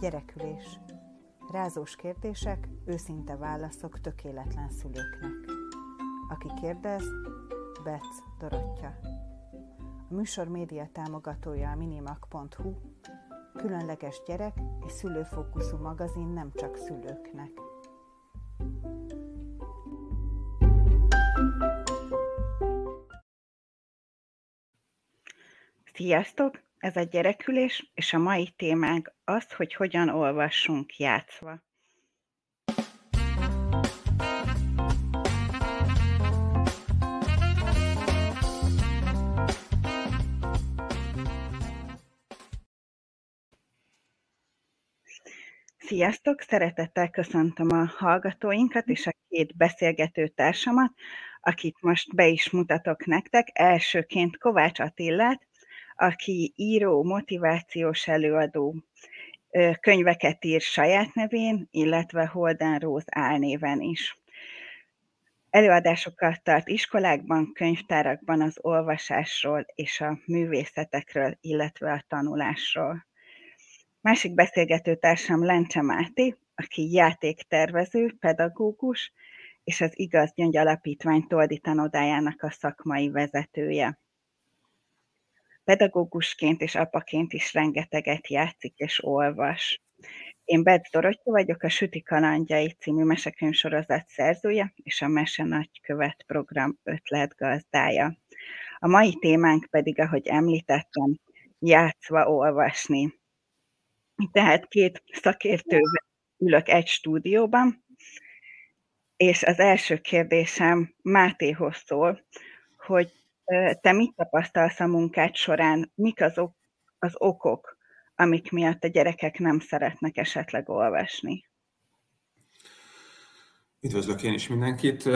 Gyerekülés. Rázós kérdések, őszinte válaszok tökéletlen szülőknek. Aki kérdez, Bec Dorottya. A műsor média támogatója a minimag.hu, különleges gyerek és szülőfókuszú magazin nem csak szülőknek. Sziasztok! Ez a gyerekülés, és a mai témánk az, hogy hogyan olvassunk játszva. Sziasztok! Szeretettel köszöntöm a hallgatóinkat és a két beszélgető társamat, akit most be is mutatok nektek. Elsőként Kovács Attillát, aki író, motivációs előadó, könyveket ír saját nevén, illetve Holden Rose álnéven is. Előadásokat tart iskolákban, könyvtárakban az olvasásról és a művészetekről, illetve a tanulásról. Másik beszélgető társam Lencse Máté, aki játéktervező, pedagógus, és az Igaz Gyöngy Alapítvány Toldi tanodájának a szakmai vezetője pedagógusként és apaként is rengeteget játszik és olvas. Én Bec Dorottya vagyok, a Süti Kalandjai című mesekönyvsorozat szerzője és a Mese Nagykövet program ötletgazdája. A mai témánk pedig, ahogy említettem, játszva olvasni. Tehát két szakértővel ülök egy stúdióban, és az első kérdésem Mátéhoz szól, hogy te mit tapasztalsz a munkád során? Mik azok az okok, amik miatt a gyerekek nem szeretnek esetleg olvasni? Üdvözlök én is mindenkit.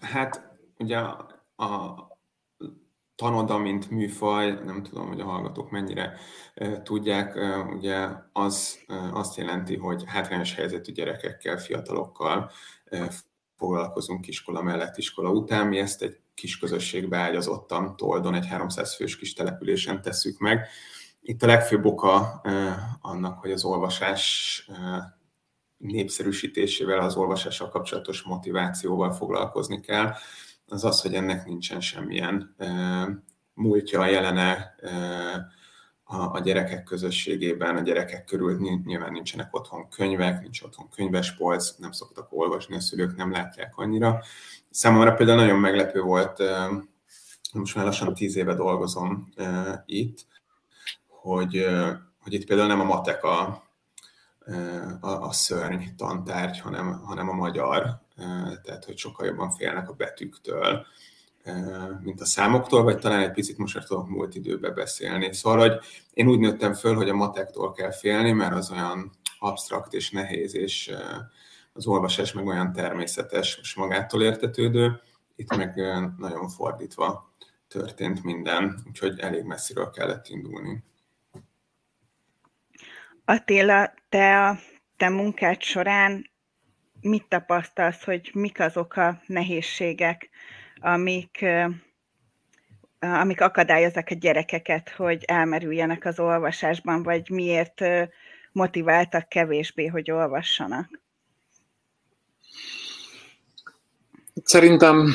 Hát ugye a tanoda, mint műfaj, nem tudom, hogy a hallgatók mennyire tudják, ugye az azt jelenti, hogy hátrányos helyzetű gyerekekkel, fiatalokkal foglalkozunk iskola mellett, iskola után. Mi ezt egy kis közösségbe ágyazottan Toldon, egy 300 fős kis településen tesszük meg. Itt a legfőbb oka annak, hogy az olvasás népszerűsítésével, az olvasással kapcsolatos motivációval foglalkozni kell, az az, hogy ennek nincsen semmilyen múltja, jelene, a, a gyerekek közösségében, a gyerekek körül nyilván nincsenek otthon könyvek, nincs otthon könyvespolc, nem szoktak olvasni, a szülők nem látják annyira. Számomra például nagyon meglepő volt, most már lassan tíz éve dolgozom itt, hogy, hogy itt például nem a matek a, a, a szörny tantárgy, hanem, hanem a magyar, tehát hogy sokkal jobban félnek a betűktől, mint a számoktól, vagy talán egy picit most már tudok múlt időbe beszélni. Szóval, hogy én úgy nőttem föl, hogy a matektól kell félni, mert az olyan absztrakt és nehéz, és az olvasás meg olyan természetes, és magától értetődő. Itt meg nagyon fordítva történt minden, úgyhogy elég messziről kellett indulni. Attila, te a te munkád során mit tapasztalsz, hogy mik azok a nehézségek, amik, amik akadályozzák a gyerekeket, hogy elmerüljenek az olvasásban, vagy miért motiváltak kevésbé, hogy olvassanak? Szerintem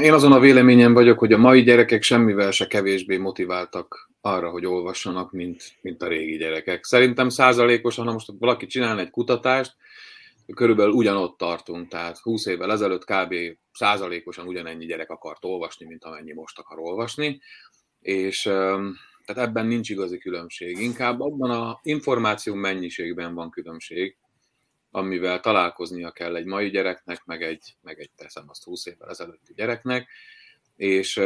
én azon a véleményen vagyok, hogy a mai gyerekek semmivel se kevésbé motiváltak arra, hogy olvassanak, mint, mint a régi gyerekek. Szerintem százalékosan, ha most valaki csinál egy kutatást, körülbelül ugyanott tartunk, tehát 20 évvel ezelőtt kb. százalékosan ugyanennyi gyerek akart olvasni, mint amennyi most akar olvasni, és tehát ebben nincs igazi különbség. Inkább abban a információ mennyiségben van különbség, amivel találkoznia kell egy mai gyereknek, meg egy, meg egy teszem azt 20 évvel ezelőtti gyereknek, és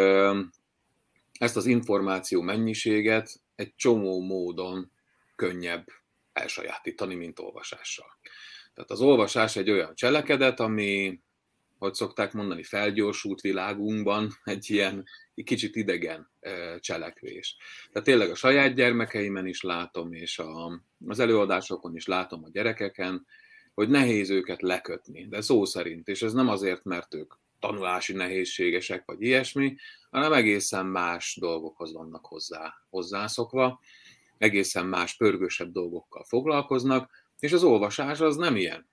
ezt az információ mennyiséget egy csomó módon könnyebb elsajátítani, mint olvasással. Tehát az olvasás egy olyan cselekedet, ami, hogy szokták mondani, felgyorsult világunkban egy ilyen egy kicsit idegen cselekvés. Tehát tényleg a saját gyermekeimen is látom, és a, az előadásokon is látom a gyerekeken, hogy nehéz őket lekötni, de szó szerint, és ez nem azért, mert ők tanulási nehézségesek, vagy ilyesmi, hanem egészen más dolgokhoz vannak hozzá, hozzászokva, egészen más, pörgősebb dolgokkal foglalkoznak, és az olvasás az nem ilyen.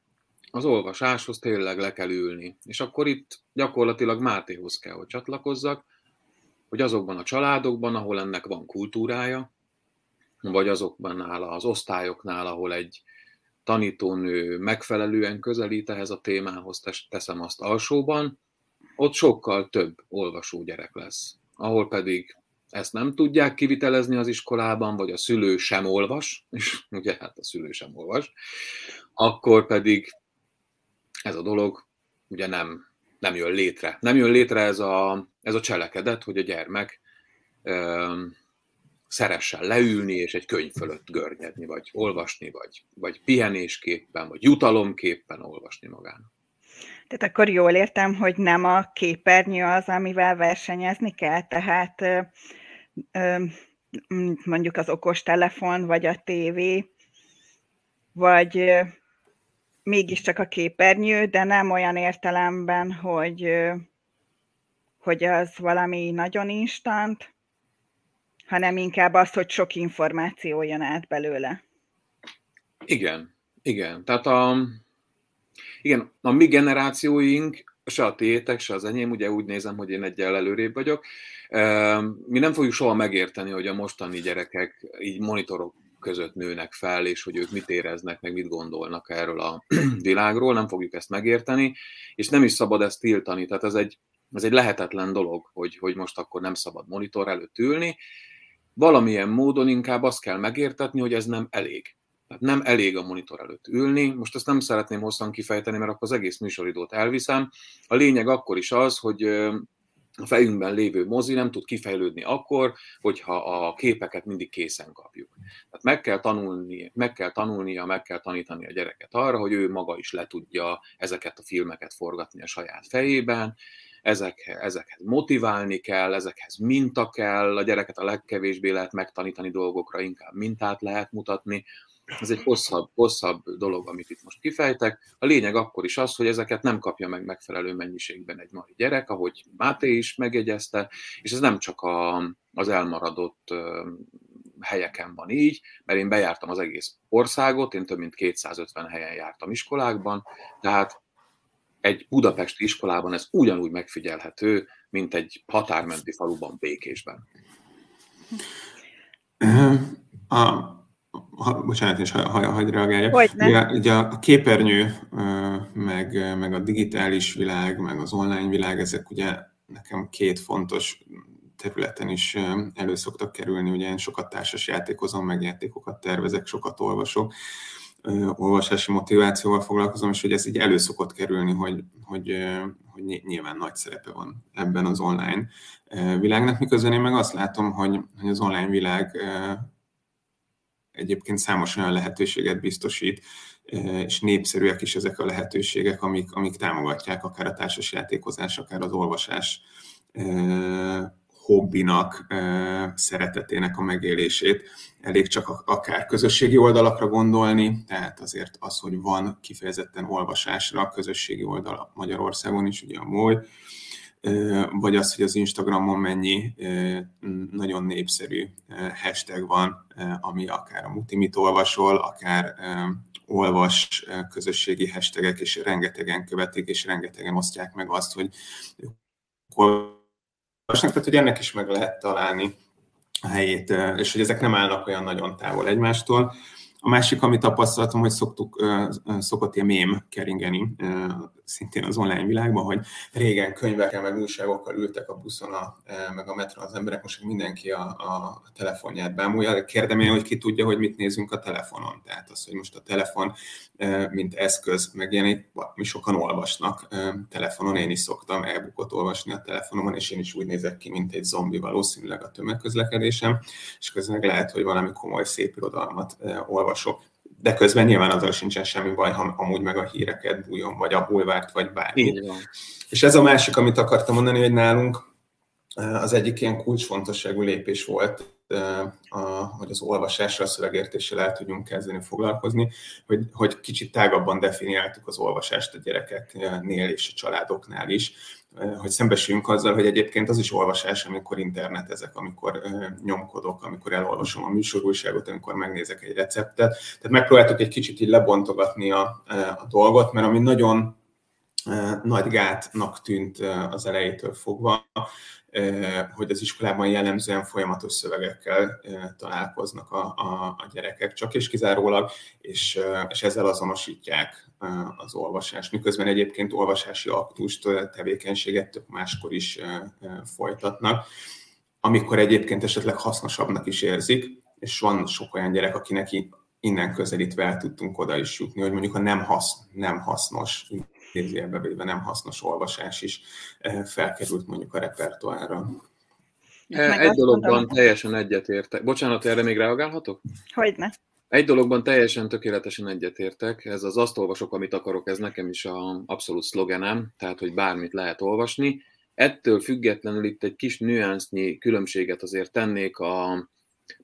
Az olvasáshoz tényleg le kell ülni. És akkor itt gyakorlatilag Mátéhoz kell, hogy csatlakozzak, hogy azokban a családokban, ahol ennek van kultúrája, vagy azokban nála, az osztályoknál, ahol egy tanítónő megfelelően közelít ehhez a témához, teszem azt alsóban, ott sokkal több olvasó gyerek lesz. Ahol pedig ezt nem tudják kivitelezni az iskolában, vagy a szülő sem olvas, és ugye hát a szülő sem olvas, akkor pedig ez a dolog ugye nem, nem jön létre. Nem jön létre ez a, ez a cselekedet, hogy a gyermek ö, szeressen leülni, és egy könyv fölött görnyedni, vagy olvasni, vagy, vagy pihenésképpen, vagy jutalomképpen olvasni magának. Tehát akkor jól értem, hogy nem a képernyő az, amivel versenyezni kell, tehát mondjuk az okostelefon, vagy a tévé, vagy mégiscsak a képernyő, de nem olyan értelemben, hogy, hogy az valami nagyon instant, hanem inkább az, hogy sok információ jön át belőle. Igen, igen. Tehát a, igen, a mi generációink, se a tiétek, se az enyém, ugye úgy nézem, hogy én egyel előrébb vagyok, mi nem fogjuk soha megérteni, hogy a mostani gyerekek így monitorok között nőnek fel, és hogy ők mit éreznek, meg mit gondolnak erről a világról, nem fogjuk ezt megérteni, és nem is szabad ezt tiltani, tehát ez egy, ez egy lehetetlen dolog, hogy, hogy most akkor nem szabad monitor előtt ülni, valamilyen módon inkább azt kell megértetni, hogy ez nem elég. Tehát nem elég a monitor előtt ülni. Most ezt nem szeretném hosszan kifejteni, mert akkor az egész műsoridót elviszem. A lényeg akkor is az, hogy a fejünkben lévő mozi nem tud kifejlődni akkor, hogyha a képeket mindig készen kapjuk. Tehát meg kell, tanulni, meg kell tanulnia, meg kell tanítani a gyereket arra, hogy ő maga is le tudja ezeket a filmeket forgatni a saját fejében, ezek, ezekhez motiválni kell, ezekhez minta kell, a gyereket a legkevésbé lehet megtanítani dolgokra, inkább mintát lehet mutatni, ez egy hosszabb, hosszabb dolog, amit itt most kifejtek. A lényeg akkor is az, hogy ezeket nem kapja meg megfelelő mennyiségben egy mai gyerek, ahogy Máté is megjegyezte, és ez nem csak a, az elmaradott helyeken van így, mert én bejártam az egész országot, én több mint 250 helyen jártam iskolákban, tehát egy budapesti iskolában ez ugyanúgy megfigyelhető, mint egy határmenti faluban Békésben. A ha, bocsánat, és ha, ha, hagyj reagáljak. Ugye, ugye a képernyő, meg, meg a digitális világ, meg az online világ, ezek ugye nekem két fontos területen is elő szoktak kerülni. Ugye én sokat társas játékozom, meg játékokat tervezek, sokat olvasok, olvasási motivációval foglalkozom, és hogy ez így elő szokott kerülni, hogy, hogy, hogy nyilván nagy szerepe van ebben az online világnak, miközben én meg azt látom, hogy, hogy az online világ egyébként számos olyan lehetőséget biztosít, és népszerűek is ezek a lehetőségek, amik, amik támogatják akár a társasjátékozás, akár az olvasás hobbinak, szeretetének a megélését. Elég csak akár közösségi oldalakra gondolni, tehát azért az, hogy van kifejezetten olvasásra a közösségi oldal Magyarországon is, ugye a MOL, vagy az, hogy az Instagramon mennyi nagyon népszerű hashtag van, ami akár a mutimit olvasol, akár olvas közösségi hashtagek, és rengetegen követik, és rengetegen osztják meg azt, hogy olvasnak, tehát hogy ennek is meg lehet találni a helyét, és hogy ezek nem állnak olyan nagyon távol egymástól. A másik, amit tapasztaltam, hogy szoktuk, szokott ilyen mém keringeni, szintén az online világban, hogy régen könyvekkel, meg újságokkal ültek a buszon, a, meg a metron az emberek, most mindenki a, a telefonját bámulja. Kérdem én, hogy ki tudja, hogy mit nézünk a telefonon. Tehát az, hogy most a telefon, mint eszköz megjelenik, mi sokan olvasnak telefonon, én is szoktam elbukott olvasni a telefonomon, és én is úgy nézek ki, mint egy zombi valószínűleg a tömegközlekedésem, és közben lehet, hogy valami komoly szép irodalmat olvasok de közben nyilván azzal sincsen semmi baj, ha amúgy meg a híreket bújjon, vagy a bulvárt, vagy bármi. És ez a másik, amit akartam mondani, hogy nálunk az egyik ilyen kulcsfontosságú lépés volt a, hogy az olvasással, a szövegértéssel el tudjunk kezdeni foglalkozni, hogy, hogy kicsit tágabban definiáltuk az olvasást a gyerekeknél és a családoknál is, hogy szembesüljünk azzal, hogy egyébként az is olvasás, amikor internetezek, amikor nyomkodok, amikor elolvasom a műsorújságot, amikor megnézek egy receptet. Tehát megpróbáltuk egy kicsit így lebontogatni a, a dolgot, mert ami nagyon nagy gátnak tűnt az elejétől fogva, hogy az iskolában jellemzően folyamatos szövegekkel találkoznak a, a, a gyerekek csak és kizárólag, és, és ezzel azonosítják az olvasást, miközben egyébként olvasási aktust, tevékenységet több máskor is folytatnak, amikor egyébként esetleg hasznosabbnak is érzik, és van sok olyan gyerek, akinek innen közelítve el tudtunk oda is jutni, hogy mondjuk a nem, hasz, nem hasznos idézőjelbe véve nem hasznos olvasás is felkerült mondjuk a repertoárra. Egy dologban teljesen egyetértek. Bocsánat, erre még reagálhatok? Hogyne. Egy dologban teljesen tökéletesen egyetértek, ez az azt olvasok, amit akarok, ez nekem is a abszolút szlogenem, tehát, hogy bármit lehet olvasni. Ettől függetlenül itt egy kis nüansznyi különbséget azért tennék a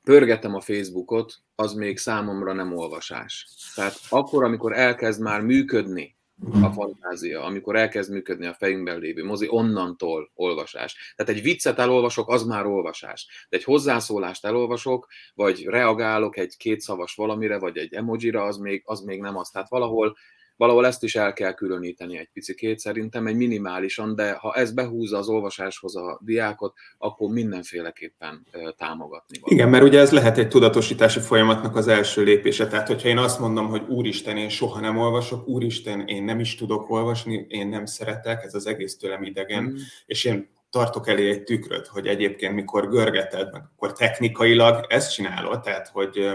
pörgetem a Facebookot, az még számomra nem olvasás. Tehát akkor, amikor elkezd már működni a fantázia, amikor elkezd működni a fejünkben lévő mozi, onnantól olvasás. Tehát egy viccet elolvasok, az már olvasás. De egy hozzászólást elolvasok, vagy reagálok egy kétszavas valamire, vagy egy emojira, az még, az még nem az. Tehát valahol valahol ezt is el kell különíteni egy picikét, szerintem egy minimálisan, de ha ez behúzza az olvasáshoz a diákot, akkor mindenféleképpen támogatni. Van. Igen, mert ugye ez lehet egy tudatosítási folyamatnak az első lépése. Tehát, hogyha én azt mondom, hogy úristen, én soha nem olvasok, úristen, én nem is tudok olvasni, én nem szeretek, ez az egész tőlem idegen, mm. és én tartok elé egy tükröt, hogy egyébként mikor görgeted, meg akkor technikailag ezt csinálod, tehát hogy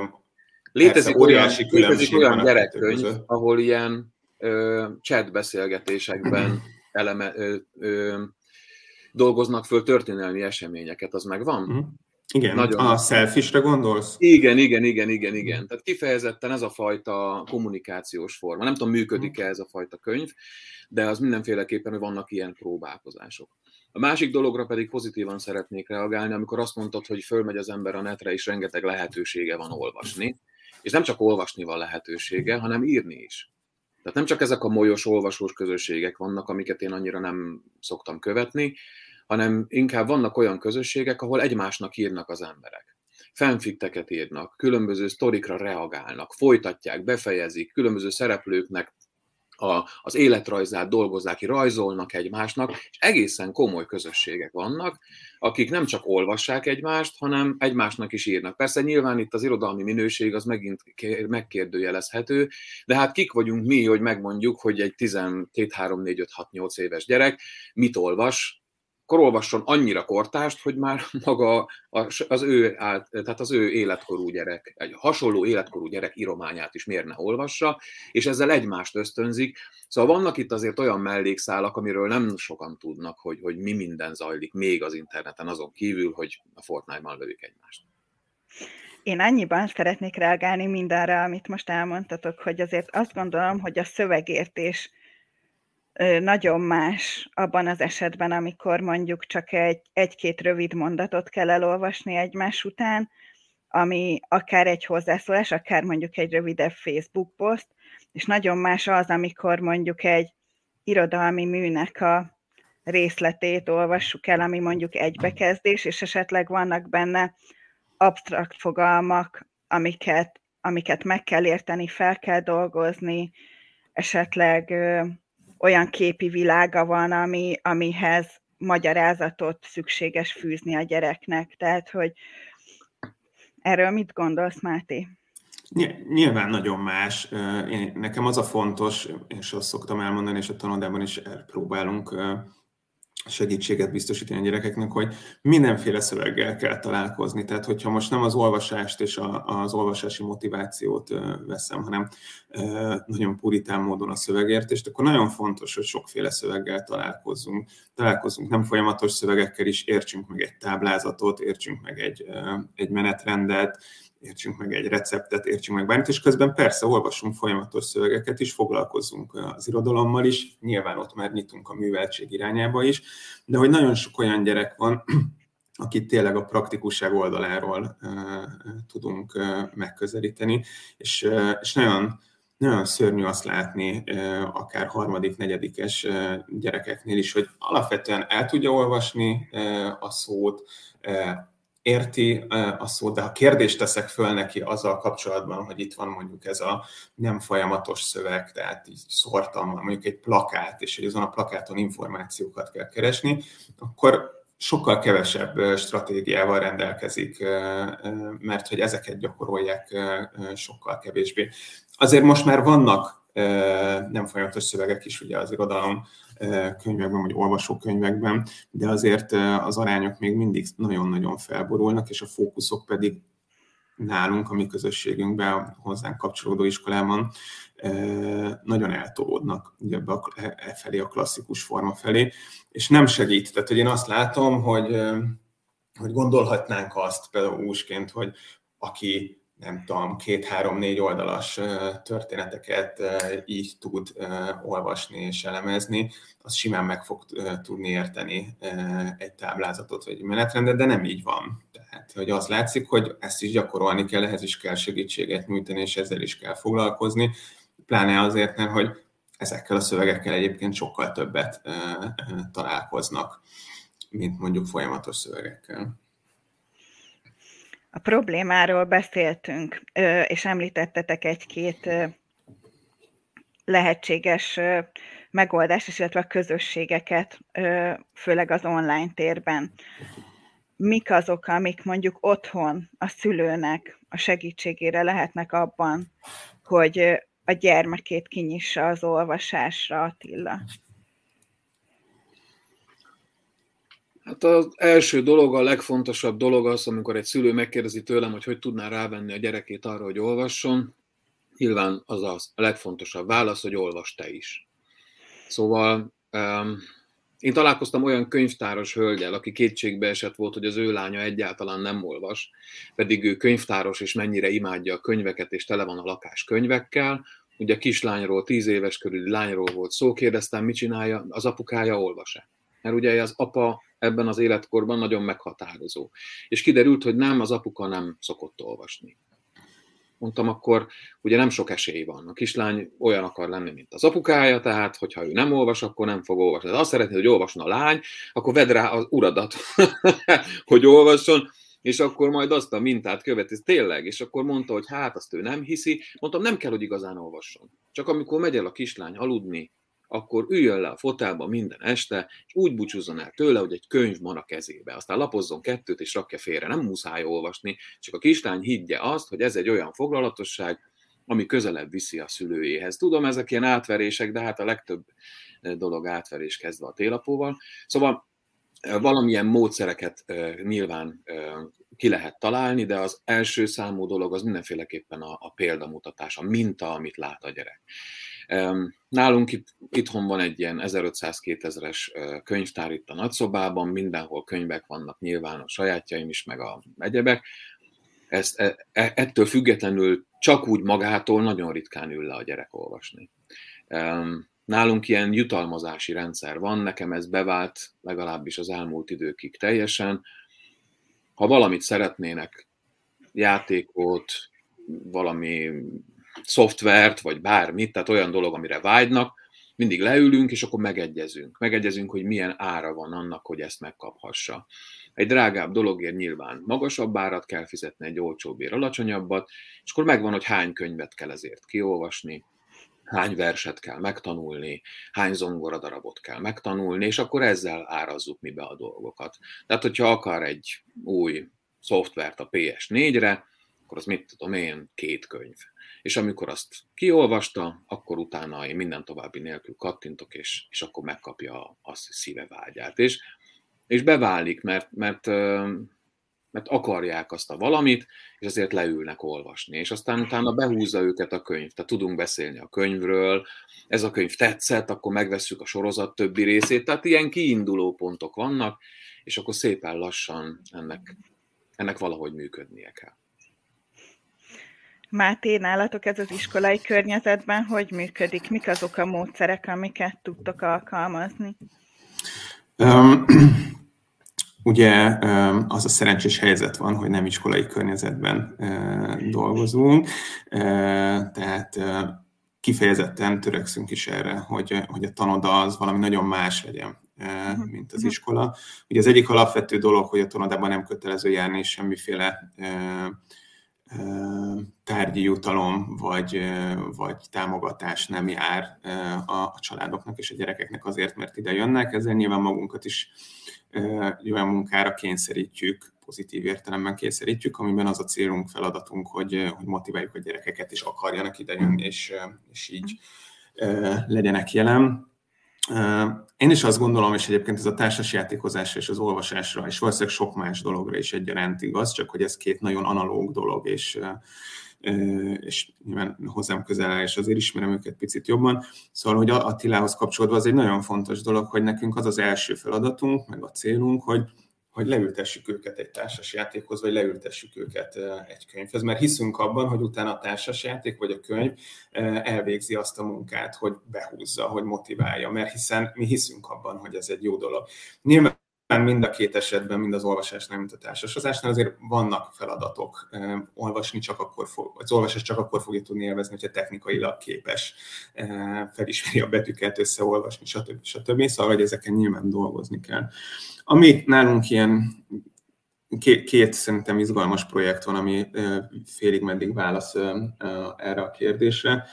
Létezik olyan, létezik olyan gyerekkönyv, ahol ilyen ö, chat beszélgetésekben eleme, ö, ö, dolgoznak föl történelmi eseményeket, az megvan? Mm. Igen, Nagyon a selfishre gondolsz? Igen, igen, igen, igen, igen. Tehát kifejezetten ez a fajta kommunikációs forma. Nem tudom, működik-e ez a fajta könyv, de az mindenféleképpen, hogy vannak ilyen próbálkozások. A másik dologra pedig pozitívan szeretnék reagálni, amikor azt mondtad, hogy fölmegy az ember a netre, és rengeteg lehetősége van olvasni. És nem csak olvasni van lehetősége, hanem írni is. Tehát nem csak ezek a molyos olvasós közösségek vannak, amiket én annyira nem szoktam követni, hanem inkább vannak olyan közösségek, ahol egymásnak írnak az emberek. Fanfikteket írnak, különböző sztorikra reagálnak, folytatják, befejezik, különböző szereplőknek a, az életrajzát dolgozzák ki, rajzolnak egymásnak, és egészen komoly közösségek vannak, akik nem csak olvassák egymást, hanem egymásnak is írnak. Persze nyilván itt az irodalmi minőség az megint megkérdőjelezhető, de hát kik vagyunk mi, hogy megmondjuk, hogy egy 12, 3, 4, 5, 6, 8 éves gyerek mit olvas, akkor annyira kortást, hogy már maga az ő, át, tehát az ő életkorú gyerek, egy hasonló életkorú gyerek írományát is miért ne olvassa, és ezzel egymást ösztönzik. Szóval vannak itt azért olyan mellékszálak, amiről nem sokan tudnak, hogy, hogy mi minden zajlik még az interneten, azon kívül, hogy a Fortnite-ban lövik egymást. Én annyiban szeretnék reagálni mindenre, amit most elmondtatok, hogy azért azt gondolom, hogy a szövegértés nagyon más abban az esetben, amikor mondjuk csak egy, egy-két rövid mondatot kell elolvasni egymás után, ami akár egy hozzászólás, akár mondjuk egy rövidebb Facebook poszt, és nagyon más az, amikor mondjuk egy irodalmi műnek a részletét olvassuk el, ami mondjuk egy bekezdés, és esetleg vannak benne absztrakt fogalmak, amiket, amiket meg kell érteni, fel kell dolgozni, esetleg olyan képi világa van, ami, amihez magyarázatot szükséges fűzni a gyereknek. Tehát, hogy erről mit gondolsz, Máté? Nyilván nagyon más. Nekem az a fontos, és azt szoktam elmondani, és a tanodában is próbálunk segítséget biztosítani a gyerekeknek, hogy mindenféle szöveggel kell találkozni. Tehát, hogyha most nem az olvasást és a, az olvasási motivációt veszem, hanem nagyon puritán módon a szövegértést, akkor nagyon fontos, hogy sokféle szöveggel találkozzunk. Találkozzunk nem folyamatos szövegekkel is, értsünk meg egy táblázatot, értsünk meg egy, egy menetrendet, értsünk meg egy receptet, értsünk meg bármit, és közben persze olvasunk folyamatos szövegeket is, foglalkozunk az irodalommal is, nyilván ott már nyitunk a műveltség irányába is, de hogy nagyon sok olyan gyerek van, akit tényleg a praktikusság oldaláról tudunk megközelíteni, és, és nagyon, nagyon szörnyű azt látni, akár harmadik, negyedikes gyerekeknél is, hogy alapvetően el tudja olvasni a szót, érti a szót, de ha kérdést teszek föl neki azzal kapcsolatban, hogy itt van mondjuk ez a nem folyamatos szöveg, tehát így szórtam mondjuk egy plakát, és hogy azon a plakáton információkat kell keresni, akkor sokkal kevesebb stratégiával rendelkezik, mert hogy ezeket gyakorolják sokkal kevésbé. Azért most már vannak nem folyamatos szövegek is ugye az irodalom könyvekben, vagy olvasókönyvekben, de azért az arányok még mindig nagyon-nagyon felborulnak, és a fókuszok pedig nálunk, a mi közösségünkben, hozzánk kapcsolódó iskolában nagyon eltolódnak ugye ebbe a, e, e felé, a klasszikus forma felé, és nem segít. Tehát, hogy én azt látom, hogy, hogy gondolhatnánk azt úsként, hogy aki nem tudom, két-három-négy oldalas történeteket így tud olvasni és elemezni, az simán meg fog tudni érteni egy táblázatot vagy egy menetrendet, de nem így van. Tehát, hogy az látszik, hogy ezt is gyakorolni kell, ehhez is kell segítséget nyújtani, és ezzel is kell foglalkozni, pláne azért, mert hogy ezekkel a szövegekkel egyébként sokkal többet találkoznak, mint mondjuk folyamatos szövegekkel. A problémáról beszéltünk, és említettetek egy-két lehetséges megoldást, illetve a közösségeket, főleg az online térben. Mik azok, amik mondjuk otthon a szülőnek a segítségére lehetnek abban, hogy a gyermekét kinyissa az olvasásra, Attila? Hát az első dolog, a legfontosabb dolog az, amikor egy szülő megkérdezi tőlem, hogy hogy tudná rávenni a gyerekét arra, hogy olvasson, nyilván az a legfontosabb válasz, hogy olvas te is. Szóval um, én találkoztam olyan könyvtáros hölgyel, aki kétségbe esett volt, hogy az ő lánya egyáltalán nem olvas, pedig ő könyvtáros, és mennyire imádja a könyveket, és tele van a lakás könyvekkel. Ugye kislányról, tíz éves körüli lányról volt szó, kérdeztem, mit csinálja, az apukája olvas-e? Mert ugye az apa ebben az életkorban nagyon meghatározó. És kiderült, hogy nem, az apuka nem szokott olvasni. Mondtam, akkor ugye nem sok esély van. A kislány olyan akar lenni, mint az apukája, tehát hogyha ő nem olvas, akkor nem fog olvasni. De azt szeretné, hogy olvasson a lány, akkor vedd rá az uradat, hogy olvasson, és akkor majd azt a mintát követi, tényleg, és akkor mondta, hogy hát azt ő nem hiszi. Mondtam, nem kell, hogy igazán olvasson. Csak amikor megy el a kislány aludni, akkor üljön le a fotelba minden este, és úgy búcsúzzon el tőle, hogy egy könyv van a kezébe. Aztán lapozzon kettőt, és rakja félre. Nem muszáj olvasni, csak a kislány higgye azt, hogy ez egy olyan foglalatosság, ami közelebb viszi a szülőjéhez. Tudom, ezek ilyen átverések, de hát a legtöbb eh, dolog átverés kezdve a télapóval. Szóval eh, valamilyen módszereket eh, nyilván ki lehet találni, de az első számú dolog az mindenféleképpen a, a példamutatás, a minta, amit lát a gyerek. Nálunk itt, itthon van egy ilyen 1500-2000-es könyvtár itt a nagyszobában, mindenhol könyvek vannak, nyilván a sajátjaim is, meg a egyebek. Ezt, e, e, ettől függetlenül csak úgy magától nagyon ritkán ül le a gyerek olvasni. Nálunk ilyen jutalmazási rendszer van, nekem ez bevált legalábbis az elmúlt időkig teljesen. Ha valamit szeretnének, játékot, valami szoftvert, vagy bármit, tehát olyan dolog, amire vágynak, mindig leülünk, és akkor megegyezünk. Megegyezünk, hogy milyen ára van annak, hogy ezt megkaphassa. Egy drágább dologért nyilván magasabb árat kell fizetni, egy olcsóbbért alacsonyabbat, és akkor megvan, hogy hány könyvet kell ezért kiolvasni, hány verset kell megtanulni, hány zongoradarabot kell megtanulni, és akkor ezzel árazzuk mi be a dolgokat. Tehát, hogyha akar egy új szoftvert a PS4-re, akkor az mit tudom én, két könyv és amikor azt kiolvasta, akkor utána én minden további nélkül kattintok, és, és akkor megkapja a szíve vágyát. És, és beválik, mert, mert, mert akarják azt a valamit, és azért leülnek olvasni. És aztán utána behúzza őket a könyv. Tehát tudunk beszélni a könyvről, ez a könyv tetszett, akkor megvesszük a sorozat többi részét. Tehát ilyen kiinduló pontok vannak, és akkor szépen lassan ennek, ennek valahogy működnie kell. Máté, nálatok ez az iskolai környezetben hogy működik? Mik azok a módszerek, amiket tudtok alkalmazni? Um, ugye az a szerencsés helyzet van, hogy nem iskolai környezetben dolgozunk, tehát kifejezetten törekszünk is erre, hogy, hogy a tanoda az valami nagyon más legyen, mhm. mint az mhm. iskola. Ugye az egyik alapvető dolog, hogy a tanodában nem kötelező járni semmiféle tárgyi jutalom vagy, vagy támogatás nem jár a családoknak és a gyerekeknek azért, mert ide jönnek, ezzel nyilván magunkat is olyan munkára kényszerítjük, pozitív értelemben kényszerítjük, amiben az a célunk, feladatunk, hogy, hogy motiváljuk a gyerekeket, és akarjanak ide jönni, és, és így legyenek jelen. Én is azt gondolom, és egyébként ez a társasjátékozásra és az olvasásra, és valószínűleg sok más dologra is egyaránt igaz, csak hogy ez két nagyon analóg dolog, és, és nyilván hozzám közel áll, és azért ismerem őket picit jobban. Szóval, hogy Attilához kapcsolódva az egy nagyon fontos dolog, hogy nekünk az az első feladatunk, meg a célunk, hogy, hogy leültessük őket egy társasjátékhoz, vagy leültessük őket egy könyvhez, mert hiszünk abban, hogy utána a társasjáték vagy a könyv elvégzi azt a munkát, hogy behúzza, hogy motiválja, mert hiszen mi hiszünk abban, hogy ez egy jó dolog. Nyilván mind a két esetben, mind az olvasásnál, mint a társasozásnál azért vannak feladatok. Olvasni csak akkor fog, az olvasás csak akkor fogja tudni élvezni, hogyha technikailag képes felismeri a betűket, összeolvasni, stb. stb. Szóval, hogy ezeken nyilván dolgozni kell. Ami nálunk ilyen két, két szerintem izgalmas projekt van, ami félig meddig válasz erre a kérdésre.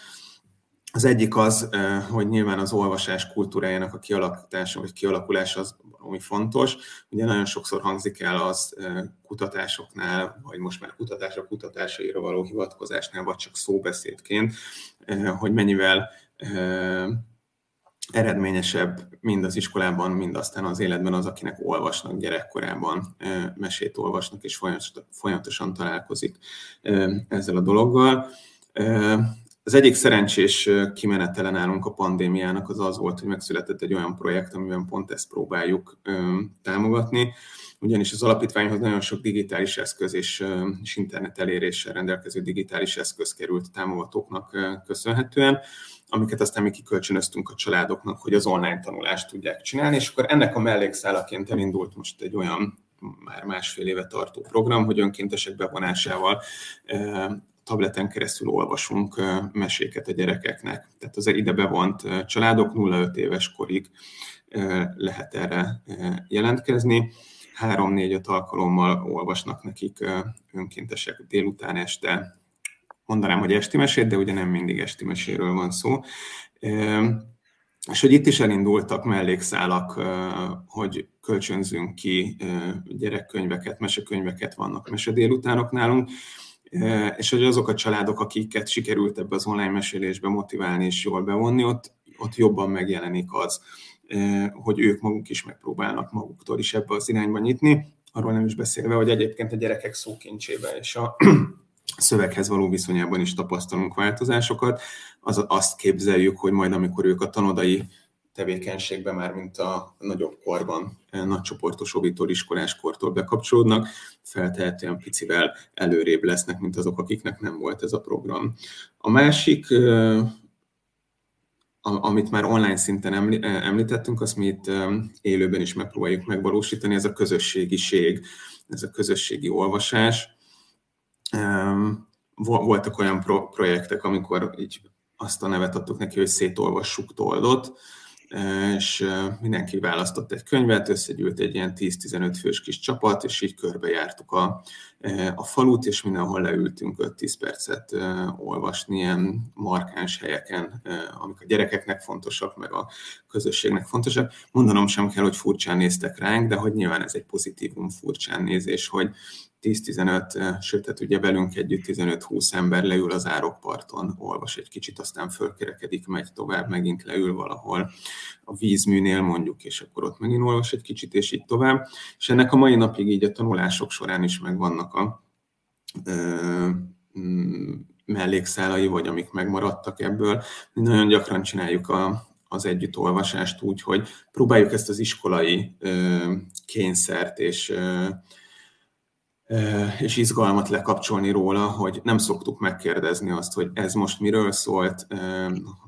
Az egyik az, hogy nyilván az olvasás kultúrájának a kialakítása vagy kialakulása az ami fontos. Ugye nagyon sokszor hangzik el az kutatásoknál, vagy most már kutatások kutatásaira való hivatkozásnál, vagy csak szóbeszédként, hogy mennyivel eredményesebb mind az iskolában, mind aztán az életben az, akinek olvasnak gyerekkorában, mesét olvasnak, és folyamatosan találkozik ezzel a dologgal. Az egyik szerencsés kimenetele nálunk a pandémiának az az volt, hogy megszületett egy olyan projekt, amiben pont ezt próbáljuk támogatni, ugyanis az alapítványhoz nagyon sok digitális eszköz és, és internet eléréssel rendelkező digitális eszköz került támogatóknak köszönhetően, amiket aztán mi kikölcsönöztünk a családoknak, hogy az online tanulást tudják csinálni, és akkor ennek a mellékszálaként elindult most egy olyan már másfél éve tartó program, hogy önkéntesek bevonásával tableten keresztül olvasunk meséket a gyerekeknek. Tehát az ide bevont családok 0-5 éves korig lehet erre jelentkezni. Három-négy-öt alkalommal olvasnak nekik önkéntesek délután, este, mondanám, hogy esti mesét, de ugye nem mindig esti meséről van szó. És hogy itt is elindultak mellékszálak, hogy kölcsönzünk ki gyerekkönyveket, mesekönyveket, vannak mesedélutánok nálunk, és hogy azok a családok, akiket sikerült ebbe az online mesélésbe motiválni és jól bevonni, ott, ott jobban megjelenik az, hogy ők maguk is megpróbálnak maguktól is ebbe az irányba nyitni, arról nem is beszélve, hogy egyébként a gyerekek szókincsébe és a szöveghez való viszonyában is tapasztalunk változásokat, az, azt képzeljük, hogy majd amikor ők a tanodai tevékenységbe már, mint a nagyobb korban, eh, nagy csoportos obitól, iskoláskortól bekapcsolódnak, feltehetően picivel előrébb lesznek, mint azok, akiknek nem volt ez a program. A másik, eh, amit már online szinten eh, említettünk, azt mi itt élőben is megpróbáljuk megvalósítani, ez a közösségiség, ez a közösségi olvasás. Voltak olyan projektek, amikor így azt a nevet adtuk neki, hogy szétolvassuk toldot, és mindenki választott egy könyvet, összegyűlt egy ilyen 10-15 fős kis csapat, és így körbejártuk a, a falut, és mindenhol leültünk 5-10 percet olvasni ilyen markáns helyeken, amik a gyerekeknek fontosak, meg a közösségnek fontosak. Mondanom sem kell, hogy furcsán néztek ránk, de hogy nyilván ez egy pozitívum furcsán nézés, hogy 10-15, sőt, tehát ugye velünk együtt 15-20 ember leül az árokparton, olvas egy kicsit, aztán fölkerekedik, megy tovább, megint leül valahol a vízműnél mondjuk, és akkor ott megint olvas egy kicsit, és így tovább. És ennek a mai napig így a tanulások során is megvannak a ö, mm, mellékszálai, vagy amik megmaradtak ebből. Mi nagyon gyakran csináljuk a, az együttolvasást úgy, hogy próbáljuk ezt az iskolai ö, kényszert és ö, és izgalmat lekapcsolni róla, hogy nem szoktuk megkérdezni azt, hogy ez most miről szólt,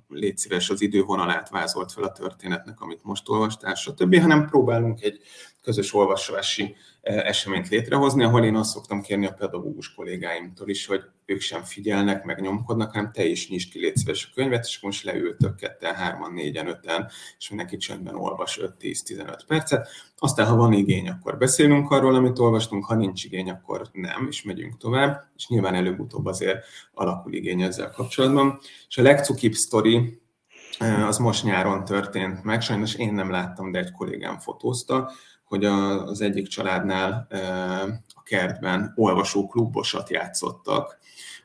légy szíves az idővonalát vázolt fel a történetnek, amit most olvastál, stb., hanem próbálunk egy közös olvasási eseményt létrehozni, ahol én azt szoktam kérni a pedagógus kollégáimtól is, hogy ők sem figyelnek, meg nyomkodnak, hanem te is nyisd ki, légy szíves a könyvet, és most leültök ketten, hárman, négyen, öten, és mindenki csöndben olvas 5-10-15 percet. Aztán, ha van igény, akkor beszélünk arról, amit olvastunk, ha nincs igény, akkor nem, és megyünk tovább, és nyilván előbb-utóbb azért alakul igény ezzel kapcsolatban. És a legcukibb sztori, az most nyáron történt meg, sajnos én nem láttam, de egy kollégám fotózta, hogy az egyik családnál a kertben olvasóklubosat játszottak.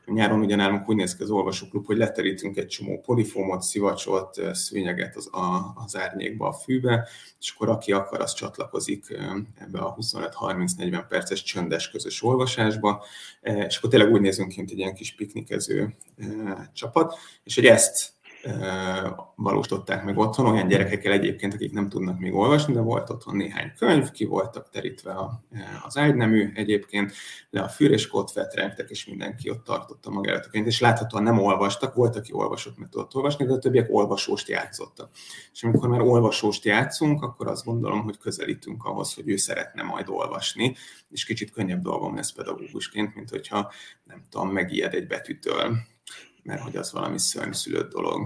Nyáron ugye nálunk úgy néz ki az olvasóklub, hogy leterítünk egy csomó polifómot, szivacsot, szőnyeget az, a, az árnyékba, a fűbe, és akkor aki akar, az csatlakozik ebbe a 25-30-40 perces csöndes közös olvasásba, és akkor tényleg úgy nézünk ki, mint egy ilyen kis piknikező csapat, és hogy ezt valósították meg otthon, olyan gyerekekkel egyébként, akik nem tudnak még olvasni, de volt otthon néhány könyv, ki voltak terítve az ágynemű egyébként, le a fűréskót fetrengtek, és mindenki ott tartotta magára a könyvet, és láthatóan nem olvastak, volt, aki olvasott, mert tudott olvasni, de a többiek olvasóst játszottak. És amikor már olvasóst játszunk, akkor azt gondolom, hogy közelítünk ahhoz, hogy ő szeretne majd olvasni, és kicsit könnyebb dolgom lesz pedagógusként, mint hogyha nem tudom, megijed egy betűtől mert hogy az valami szörnyszülött dolog.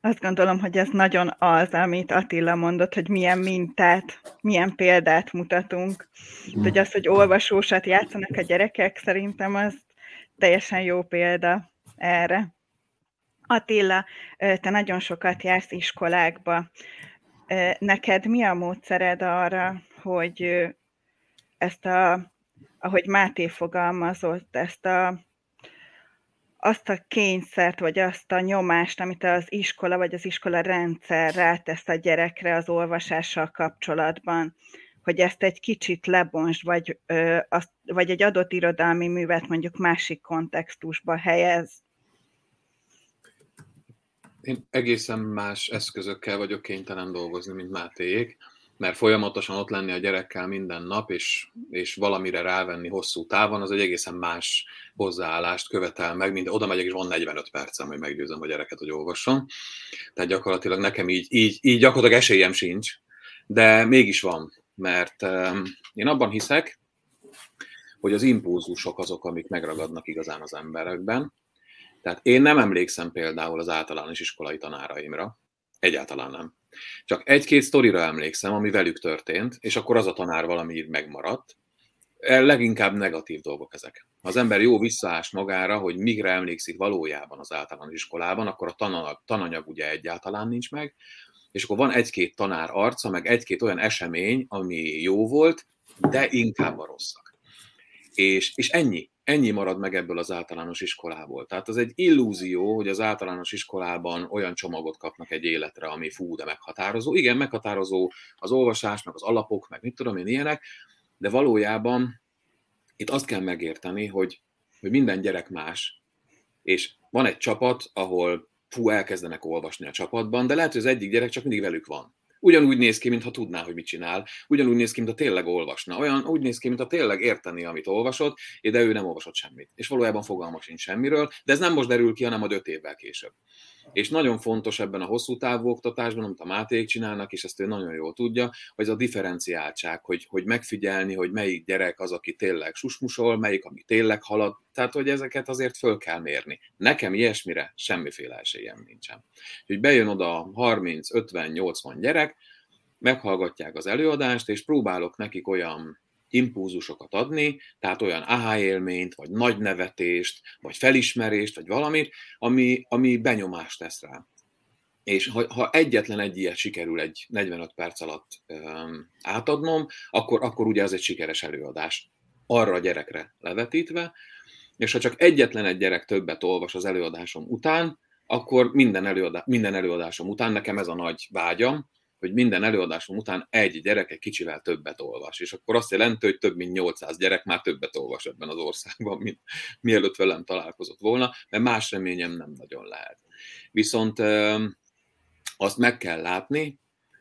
Azt gondolom, hogy ez nagyon az, amit Attila mondott, hogy milyen mintát, milyen példát mutatunk. Mm. Hogy az, hogy olvasósat játszanak a gyerekek, szerintem az teljesen jó példa erre. Attila, te nagyon sokat jársz iskolákba. Neked mi a módszered arra, hogy ezt a, ahogy Máté fogalmazott, ezt a azt a kényszert, vagy azt a nyomást, amit az iskola, vagy az iskola rendszer rátesz a gyerekre az olvasással kapcsolatban, hogy ezt egy kicsit lebons, vagy, ö, azt, vagy egy adott irodalmi művet mondjuk másik kontextusba helyez? Én egészen más eszközökkel vagyok kénytelen dolgozni, mint Mátéék mert folyamatosan ott lenni a gyerekkel minden nap, és, és valamire rávenni hosszú távon, az egy egészen más hozzáállást követel meg, mint oda megyek, és van 45 percem, hogy meggyőzem a gyereket, hogy olvasson. Tehát gyakorlatilag nekem így, így, így gyakorlatilag esélyem sincs, de mégis van, mert én abban hiszek, hogy az impulzusok azok, amik megragadnak igazán az emberekben. Tehát én nem emlékszem például az általános iskolai tanáraimra, egyáltalán nem csak egy-két sztorira emlékszem, ami velük történt, és akkor az a tanár valami megmaradt. E, leginkább negatív dolgok ezek. Ha az ember jó visszaás magára, hogy migre emlékszik valójában az általános iskolában, akkor a tananyag, tananyag ugye egyáltalán nincs meg, és akkor van egy-két tanár arca, meg egy-két olyan esemény, ami jó volt, de inkább a rosszak. És, és ennyi ennyi marad meg ebből az általános iskolából. Tehát az egy illúzió, hogy az általános iskolában olyan csomagot kapnak egy életre, ami fú, de meghatározó. Igen, meghatározó az olvasás, meg az alapok, meg mit tudom én ilyenek, de valójában itt azt kell megérteni, hogy, hogy minden gyerek más, és van egy csapat, ahol fú, elkezdenek olvasni a csapatban, de lehet, hogy az egyik gyerek csak mindig velük van ugyanúgy néz ki, mintha tudná, hogy mit csinál, ugyanúgy néz ki, mintha tényleg olvasna, olyan úgy néz ki, mintha tényleg érteni, amit olvasott, de ő nem olvasott semmit. És valójában fogalma sincs semmiről, de ez nem most derül ki, hanem a öt évvel később. És nagyon fontos ebben a hosszú távú oktatásban, amit a Máték csinálnak, és ezt ő nagyon jól tudja, hogy ez a differenciáltság, hogy, hogy megfigyelni, hogy melyik gyerek az, aki tényleg susmusol, melyik, ami tényleg halad, tehát hogy ezeket azért föl kell mérni. Nekem ilyesmire semmiféle esélyem nincsen. Hogy bejön oda 30, 50, 80 gyerek, meghallgatják az előadást, és próbálok nekik olyan impulzusokat adni, tehát olyan aha élményt, vagy nagy nevetést, vagy felismerést, vagy valamit, ami, ami benyomást tesz rá. És ha, ha egyetlen egy ilyet sikerül egy 45 perc alatt um, átadnom, akkor, akkor ugye az egy sikeres előadás arra a gyerekre levetítve, és ha csak egyetlen egy gyerek többet olvas az előadásom után, akkor minden, előadá, minden előadásom után nekem ez a nagy vágyam, hogy minden előadásom után egy gyerek egy kicsivel többet olvas, és akkor azt jelenti, hogy több mint 800 gyerek már többet olvas ebben az országban, mint mielőtt velem találkozott volna, mert más reményem nem nagyon lehet. Viszont azt meg kell látni,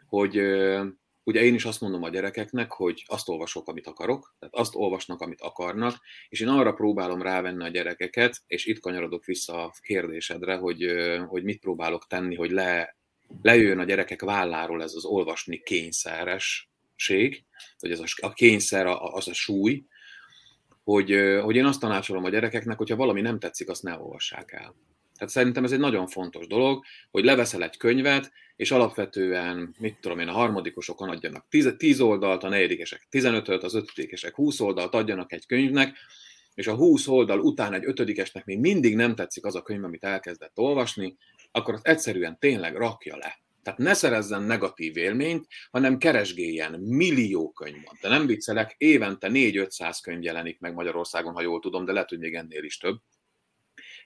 hogy ugye én is azt mondom a gyerekeknek, hogy azt olvasok, amit akarok, tehát azt olvasnak, amit akarnak, és én arra próbálom rávenni a gyerekeket, és itt kanyarodok vissza a kérdésedre, hogy, hogy mit próbálok tenni, hogy le, lejöjjön a gyerekek válláról ez az olvasni kényszeresség, hogy ez a, a kényszer, az a súly, hogy, hogy én azt tanácsolom a gyerekeknek, hogyha valami nem tetszik, azt ne olvassák el. Tehát szerintem ez egy nagyon fontos dolog, hogy leveszel egy könyvet, és alapvetően, mit tudom én, a harmadikosokon adjanak 10 oldalt, a negyedikesek 15-öt, az ötödikesek 20 oldalt adjanak egy könyvnek, és a 20 oldal után egy ötödikesnek még mindig nem tetszik az a könyv, amit elkezdett olvasni, akkor azt egyszerűen tényleg rakja le. Tehát ne szerezzen negatív élményt, hanem keresgéljen. Millió könyv van. De nem viccelek, évente 4-500 könyv jelenik meg Magyarországon, ha jól tudom, de lehet, hogy még ennél is több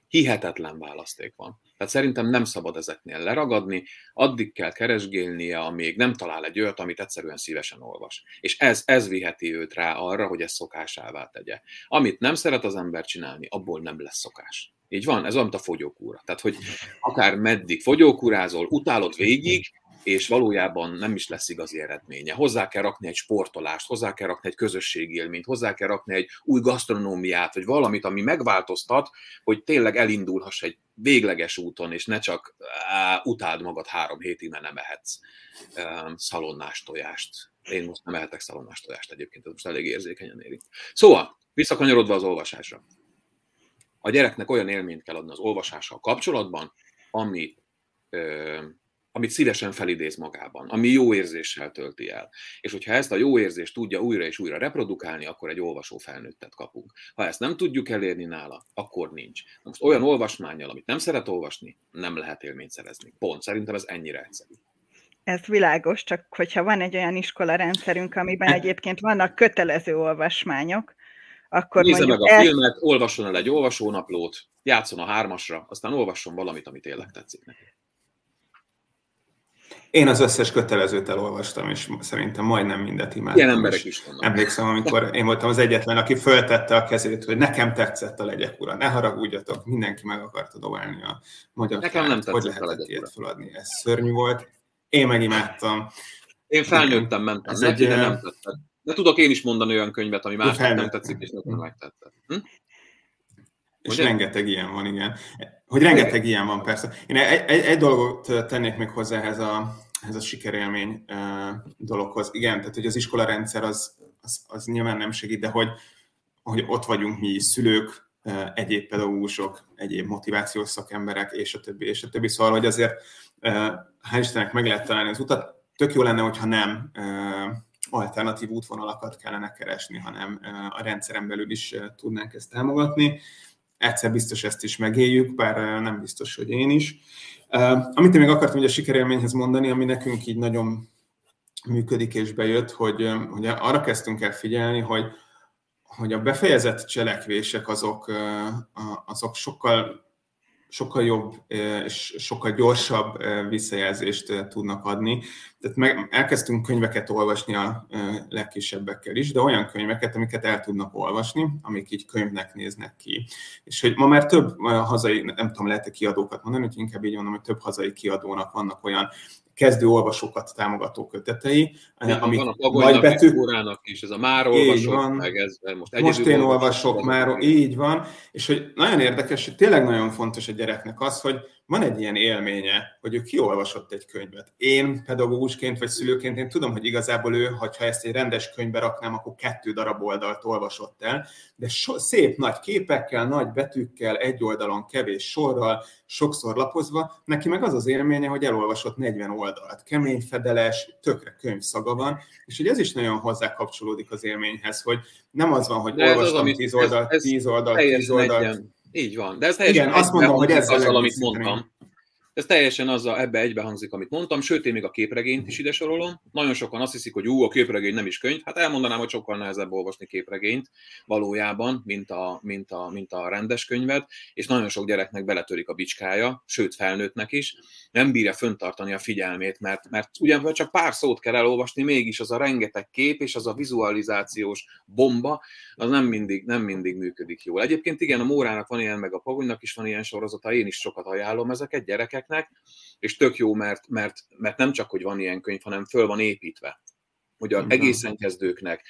hihetetlen választék van. Tehát szerintem nem szabad ezeknél leragadni, addig kell keresgélnie, amíg nem talál egy olyat, amit egyszerűen szívesen olvas. És ez, ez viheti őt rá arra, hogy ez szokásává tegye. Amit nem szeret az ember csinálni, abból nem lesz szokás. Így van, ez olyan, mint a fogyókúra. Tehát, hogy akár meddig fogyókúrázol, utálod végig, és valójában nem is lesz igazi eredménye. Hozzá kell rakni egy sportolást, hozzá kell rakni egy közösségi élményt, hozzá kell rakni egy új gasztronómiát, vagy valamit, ami megváltoztat, hogy tényleg elindulhass egy végleges úton, és ne csak á, utáld magad három hétig, mert nem ehetsz szalonnás tojást. Én most nem ehetek szalonnás tojást egyébként, ez most elég érzékenyen éri. Szóval, visszakanyarodva az olvasásra. A gyereknek olyan élményt kell adni az olvasással kapcsolatban, ami amit szívesen felidéz magában, ami jó érzéssel tölti el. És hogyha ezt a jó érzést tudja újra és újra reprodukálni, akkor egy olvasó felnőttet kapunk. Ha ezt nem tudjuk elérni nála, akkor nincs. Most olyan olvasmányjal, amit nem szeret olvasni, nem lehet élményt szerezni. Pont. Szerintem ez ennyire egyszerű. Ez világos, csak hogyha van egy olyan iskola rendszerünk, amiben egyébként vannak kötelező olvasmányok, akkor Nézze meg a ezt... filmet, olvasson el egy olvasónaplót, játszon a hármasra, aztán olvasson valamit, ami tényleg tetszik neki. Én az összes kötelezőt elolvastam, és szerintem majdnem mindet imádtam. Ilyen emberek is vannak. Emlékszem, amikor én voltam az egyetlen, aki föltette a kezét, hogy nekem tetszett a legyek ura, ne haragudjatok, mindenki meg akarta dobálni a magyar Nekem nem tetszett hogy lehetett ilyet feladni. Ez szörnyű volt. Én megimádtam. Én felnőttem, mentem Ez neki, egy, de nem tetszett. De tudok én is mondani olyan könyvet, ami másnak nem tetszik, és nekem megtetszett. Hm? És Ugye? rengeteg ilyen van, igen. Hogy rengeteg ilyen van, persze. Én egy, egy, egy dolgot tennék még hozzá ehhez a, ehhez a sikerélmény dologhoz. Igen, tehát hogy az iskola rendszer az, az, az nyilván nem segít, de hogy, hogy ott vagyunk mi szülők, egyéb pedagógusok, egyéb motivációs szakemberek, és a többi, és a többi. Szóval, hogy azért hál' Istennek meg lehet találni az utat. Tök jó lenne, hogyha nem alternatív útvonalakat kellene keresni, hanem a rendszeren belül is tudnánk ezt támogatni egyszer biztos ezt is megéljük, bár nem biztos, hogy én is. Amit én még akartam hogy a sikerélményhez mondani, ami nekünk így nagyon működik és bejött, hogy, hogy arra kezdtünk el figyelni, hogy, hogy a befejezett cselekvések azok, azok sokkal sokkal jobb és sokkal gyorsabb visszajelzést tudnak adni. Tehát meg, elkezdtünk könyveket olvasni a legkisebbekkel is, de olyan könyveket, amiket el tudnak olvasni, amik így könyvnek néznek ki. És hogy ma már több hazai, nem tudom, lehet-e kiadókat mondani, hogy inkább így mondom, hogy több hazai kiadónak vannak olyan kezdő olvasókat támogató kötetei, Igen, amik van a nagy betű... is, ez a már olvasok, van. meg ez most Most én olvasok már, így van, és hogy nagyon érdekes, hogy tényleg nagyon fontos a gyereknek az, hogy van egy ilyen élménye, hogy ő kiolvasott egy könyvet. Én pedagógusként vagy szülőként én tudom, hogy igazából ő, ha ezt egy rendes könyvbe raknám, akkor kettő darab oldalt olvasott el, de so, szép nagy képekkel, nagy betűkkel, egy oldalon kevés sorral, sokszor lapozva, neki meg az az élménye, hogy elolvasott 40 oldalt. Kemény fedeles, tökre könyv szaga van, és hogy ez is nagyon hozzá kapcsolódik az élményhez, hogy nem az van, hogy de olvastam 10 oldalt, 10 oldalt, 10 oldalt, így van. De ez teljesen Igen, azt mondom, hogy ezzel azzal, amit mondtam. Ez teljesen azzal, ebbe egybe hangzik, amit mondtam, sőt, én még a képregényt is ide sorolom. Nagyon sokan azt hiszik, hogy ú, a képregény nem is könyv. Hát elmondanám, hogy sokkal nehezebb olvasni képregényt valójában, mint a, mint a, mint a rendes könyvet, és nagyon sok gyereknek beletörik a bicskája, sőt felnőttnek is, nem bírja föntartani a figyelmét, mert, mert ugyan csak pár szót kell elolvasni, mégis az a rengeteg kép és az a vizualizációs bomba, az nem mindig, nem mindig működik jól. Egyébként igen, a Mórának van ilyen, meg a Pagonynak is van ilyen sorozata, én is sokat ajánlom ezeket gyerekeknek, és tök jó, mert, mert, mert nem csak, hogy van ilyen könyv, hanem föl van építve hogy az egészen kezdőknek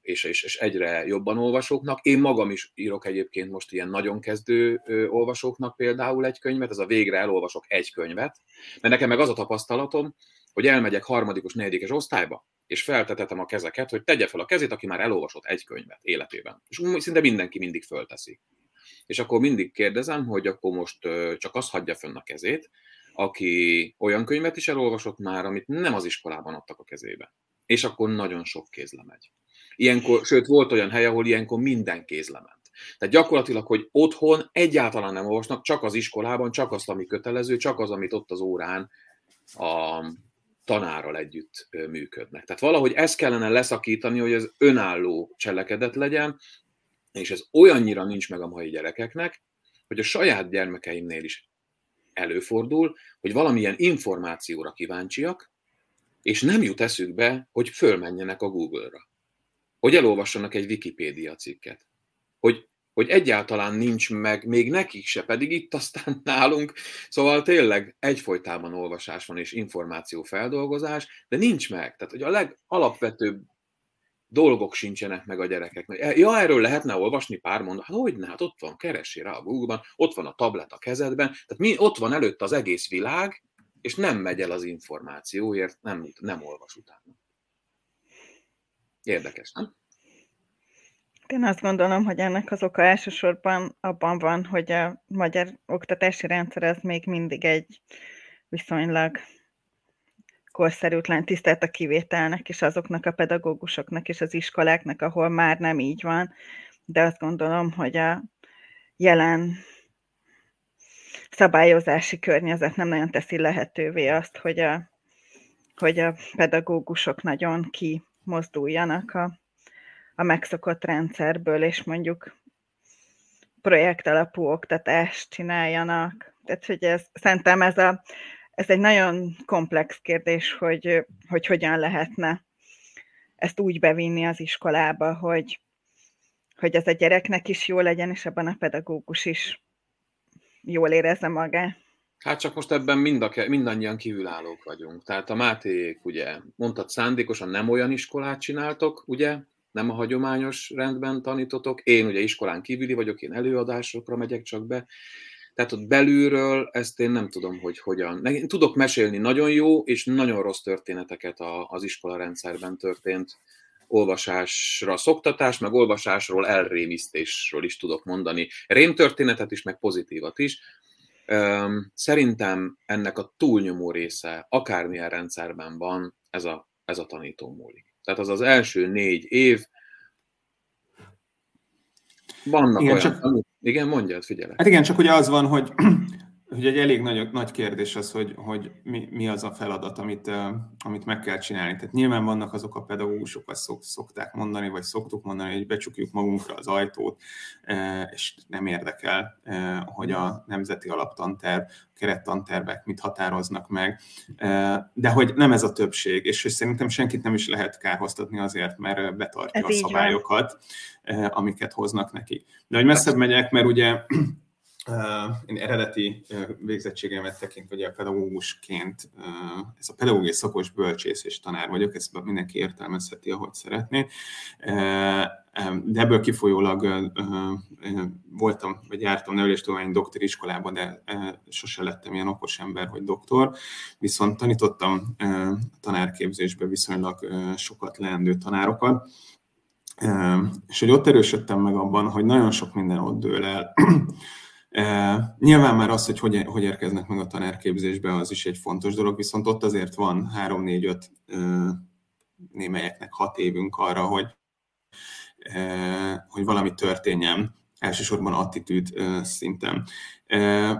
és, és, és egyre jobban olvasóknak. Én magam is írok egyébként most ilyen nagyon kezdő olvasóknak például egy könyvet, ez a végre elolvasok egy könyvet, mert nekem meg az a tapasztalatom, hogy elmegyek harmadikos, negyedikes osztályba, és feltetetem a kezeket, hogy tegye fel a kezét, aki már elolvasott egy könyvet életében. És szinte mindenki mindig fölteszi. És akkor mindig kérdezem, hogy akkor most csak azt hagyja fönn a kezét, aki olyan könyvet is elolvasott már, amit nem az iskolában adtak a kezébe és akkor nagyon sok kézle megy. Ilyenkor, sőt, volt olyan hely, ahol ilyenkor minden kézle ment. Tehát gyakorlatilag, hogy otthon egyáltalán nem olvasnak, csak az iskolában, csak azt, ami kötelező, csak az, amit ott az órán a tanárral együtt működnek. Tehát valahogy ezt kellene leszakítani, hogy ez önálló cselekedet legyen, és ez olyannyira nincs meg a mai gyerekeknek, hogy a saját gyermekeimnél is előfordul, hogy valamilyen információra kíváncsiak, és nem jut eszükbe, hogy fölmenjenek a Google-ra, hogy elolvassanak egy Wikipédia cikket, hogy, hogy egyáltalán nincs meg, még nekik se, pedig itt aztán nálunk, szóval tényleg egyfolytában olvasás van és információfeldolgozás, de nincs meg. Tehát, hogy a legalapvetőbb dolgok sincsenek meg a gyerekeknek. Ja, erről lehetne olvasni pár mondat. Hát hogy ne, hát ott van, keresi rá a Google-ban, ott van a tablet a kezedben, tehát mi, ott van előtt az egész világ, és nem megy el az információért, nem, nem olvas utána. Érdekes, nem? Én azt gondolom, hogy ennek az oka elsősorban abban van, hogy a magyar oktatási rendszer az még mindig egy viszonylag korszerűtlen tisztelt a kivételnek, és azoknak a pedagógusoknak és az iskoláknak, ahol már nem így van. De azt gondolom, hogy a jelen szabályozási környezet nem nagyon teszi lehetővé azt, hogy a, hogy a pedagógusok nagyon kimozduljanak a, a megszokott rendszerből, és mondjuk projektalapú oktatást csináljanak. Tehát, hogy ez, szerintem ez, a, ez egy nagyon komplex kérdés, hogy, hogy hogyan lehetne ezt úgy bevinni az iskolába, hogy, hogy ez a gyereknek is jó legyen, és ebben a pedagógus is jól érezze magát. Hát csak most ebben mind a, mindannyian kívülállók vagyunk. Tehát a Máték, ugye, mondtad szándékosan nem olyan iskolát csináltok, ugye, nem a hagyományos rendben tanítotok. Én ugye iskolán kívüli vagyok, én előadásokra megyek csak be. Tehát ott belülről ezt én nem tudom, hogy hogyan. Én tudok mesélni nagyon jó és nagyon rossz történeteket az iskola rendszerben történt olvasásra szoktatás, meg olvasásról elrémisztésről is tudok mondani. Rémtörténetet is, meg pozitívat is. Szerintem ennek a túlnyomó része, akármilyen rendszerben van, ez a, ez a tanító múlik. Tehát az az első négy év, vannak igen, olyan, csak... igen, mondjad, figyelek. Hát igen, csak ugye az van, hogy Ugye egy elég nagy, nagy kérdés az, hogy, hogy mi, mi az a feladat, amit, amit meg kell csinálni. Tehát nyilván vannak azok a pedagógusok, azt szok, szokták mondani, vagy szoktuk mondani, hogy becsukjuk magunkra az ajtót, és nem érdekel, hogy a nemzeti alaptanterv, kerettantervek mit határoznak meg, de hogy nem ez a többség, és hogy szerintem senkit nem is lehet kárhoztatni azért, mert betartja ez a szabályokat, van. amiket hoznak neki. De hogy messzebb megyek, mert ugye én eredeti végzettségemet tekintve, hogy a pedagógusként, ez a pedagógiai szakos bölcsész és tanár vagyok, ezt mindenki értelmezheti, ahogy szeretné. De ebből kifolyólag voltam, vagy jártam neveléstudományi doktori iskolában, de sose lettem ilyen okos ember, hogy doktor. Viszont tanítottam tanárképzésbe viszonylag sokat leendő tanárokat, és hogy ott erősödtem meg abban, hogy nagyon sok minden ott dől el, Nyilván már az, hogy, hogy hogy érkeznek meg a tanárképzésbe, az is egy fontos dolog, viszont ott azért van 3-4-5 némelyeknek 6 évünk arra, hogy, hogy valami történjen, elsősorban attitűd szinten.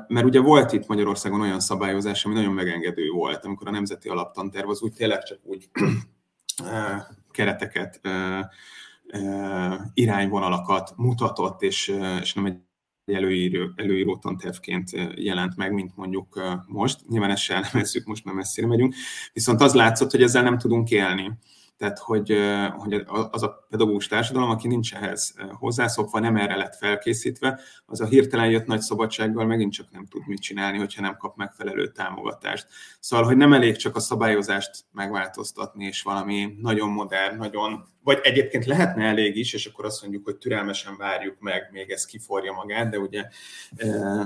Mert ugye volt itt Magyarországon olyan szabályozás, ami nagyon megengedő volt, amikor a Nemzeti Alaptanterv az úgy tényleg csak úgy kereteket, irányvonalakat mutatott, és, és nem egy előíró, előíró tantervként jelent meg, mint mondjuk most. Nyilván ezt se elemezzük, most nem messzire megyünk. Viszont az látszott, hogy ezzel nem tudunk élni. Tehát hogy, hogy az a pedagógus társadalom, aki nincs ehhez hozzászokva, nem erre lett felkészítve, az a hirtelen jött nagy szabadsággal megint csak nem tud mit csinálni, hogyha nem kap megfelelő támogatást. Szóval, hogy nem elég csak a szabályozást megváltoztatni, és valami nagyon modern, nagyon vagy egyébként lehetne elég is, és akkor azt mondjuk, hogy türelmesen várjuk meg, még ez kiforja magát, de ugye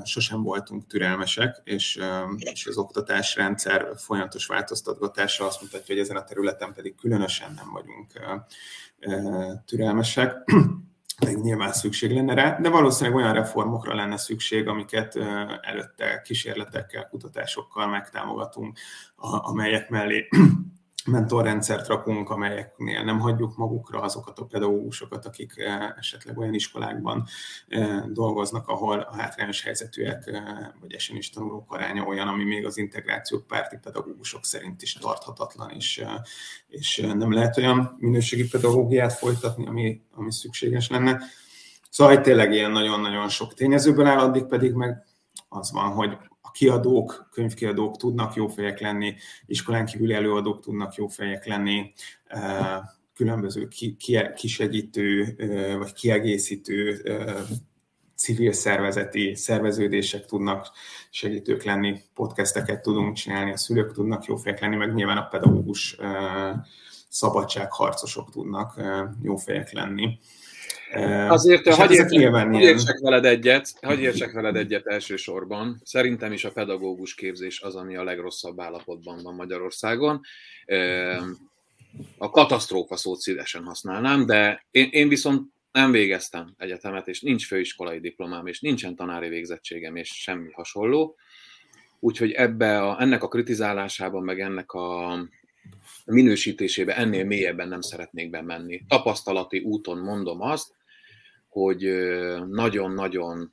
sosem voltunk türelmesek, és, és az oktatásrendszer folyamatos változtatgatása azt mutatja, hogy ezen a területen pedig különösen nem vagyunk türelmesek. Meg nyilván szükség lenne rá, de valószínűleg olyan reformokra lenne szükség, amiket előtte kísérletekkel, kutatásokkal megtámogatunk, amelyek mellé mentorrendszert rakunk, amelyeknél nem hagyjuk magukra azokat a pedagógusokat, akik eh, esetleg olyan iskolákban eh, dolgoznak, ahol a hátrányos helyzetűek eh, vagy esélyes tanulók aránya olyan, ami még az integrációk párti pedagógusok szerint is tarthatatlan, és, és nem lehet olyan minőségi pedagógiát folytatni, ami, ami szükséges lenne. Szóval tényleg ilyen nagyon-nagyon sok tényezőből áll, addig pedig meg az van, hogy kiadók, könyvkiadók tudnak jó fejek lenni, iskolán kívüli előadók tudnak jó fejek lenni, különböző kisegítő vagy kiegészítő civil szervezeti szerveződések tudnak segítők lenni, podcasteket tudunk csinálni, a szülők tudnak jó fejek lenni, meg nyilván a pedagógus szabadságharcosok tudnak jó fejek lenni. Azért, hogy hát értsek, hagy értsek veled egyet, hagy értsek veled egyet elsősorban. Szerintem is a pedagógus képzés az, ami a legrosszabb állapotban van Magyarországon. A katasztrófa szót szívesen használnám, de én, én viszont nem végeztem egyetemet, és nincs főiskolai diplomám, és nincsen tanári végzettségem, és semmi hasonló. Úgyhogy ebbe a, ennek a kritizálásában, meg ennek a minősítésébe ennél mélyebben nem szeretnék bemenni. Tapasztalati úton mondom azt, hogy nagyon-nagyon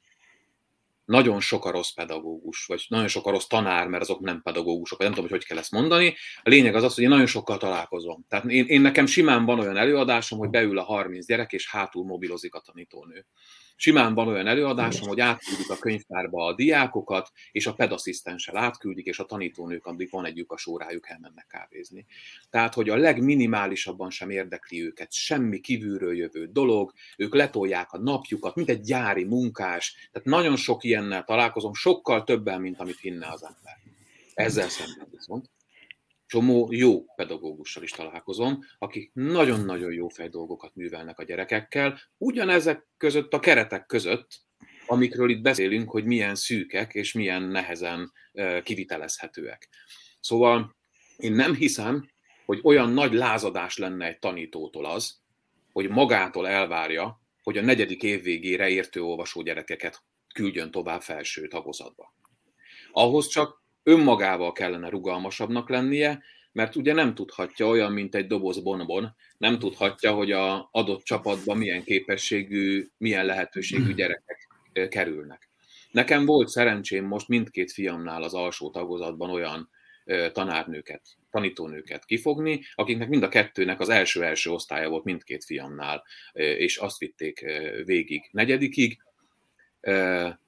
nagyon sok a rossz pedagógus, vagy nagyon sok a rossz tanár, mert azok nem pedagógusok, vagy nem tudom, hogy hogy kell ezt mondani. A lényeg az az, hogy én nagyon sokkal találkozom. Tehát én, én nekem simán van olyan előadásom, hogy beül a 30 gyerek, és hátul mobilozik a tanítónő. Simán van olyan előadásom, hogy átküldik a könyvtárba a diákokat, és a pedasszisztenssel átküldik, és a tanítónők, addig van egy lyukas órájuk, elmennek kávézni. Tehát, hogy a legminimálisabban sem érdekli őket semmi kívülről jövő dolog, ők letolják a napjukat, mint egy gyári munkás. Tehát nagyon sok ilyennel találkozom, sokkal többen, mint amit hinne az ember. Ezzel szemben viszont csomó jó pedagógussal is találkozom, akik nagyon-nagyon jó fej dolgokat művelnek a gyerekekkel, ugyanezek között a keretek között, amikről itt beszélünk, hogy milyen szűkek és milyen nehezen kivitelezhetőek. Szóval én nem hiszem, hogy olyan nagy lázadás lenne egy tanítótól az, hogy magától elvárja, hogy a negyedik év végére értő olvasó gyerekeket küldjön tovább felső tagozatba. Ahhoz csak önmagával kellene rugalmasabbnak lennie, mert ugye nem tudhatja olyan, mint egy doboz bonbon, nem tudhatja, hogy a adott csapatban milyen képességű, milyen lehetőségű gyerekek kerülnek. Nekem volt szerencsém most mindkét fiamnál az alsó tagozatban olyan tanárnőket, tanítónőket kifogni, akiknek mind a kettőnek az első-első osztálya volt mindkét fiamnál, és azt vitték végig negyedikig,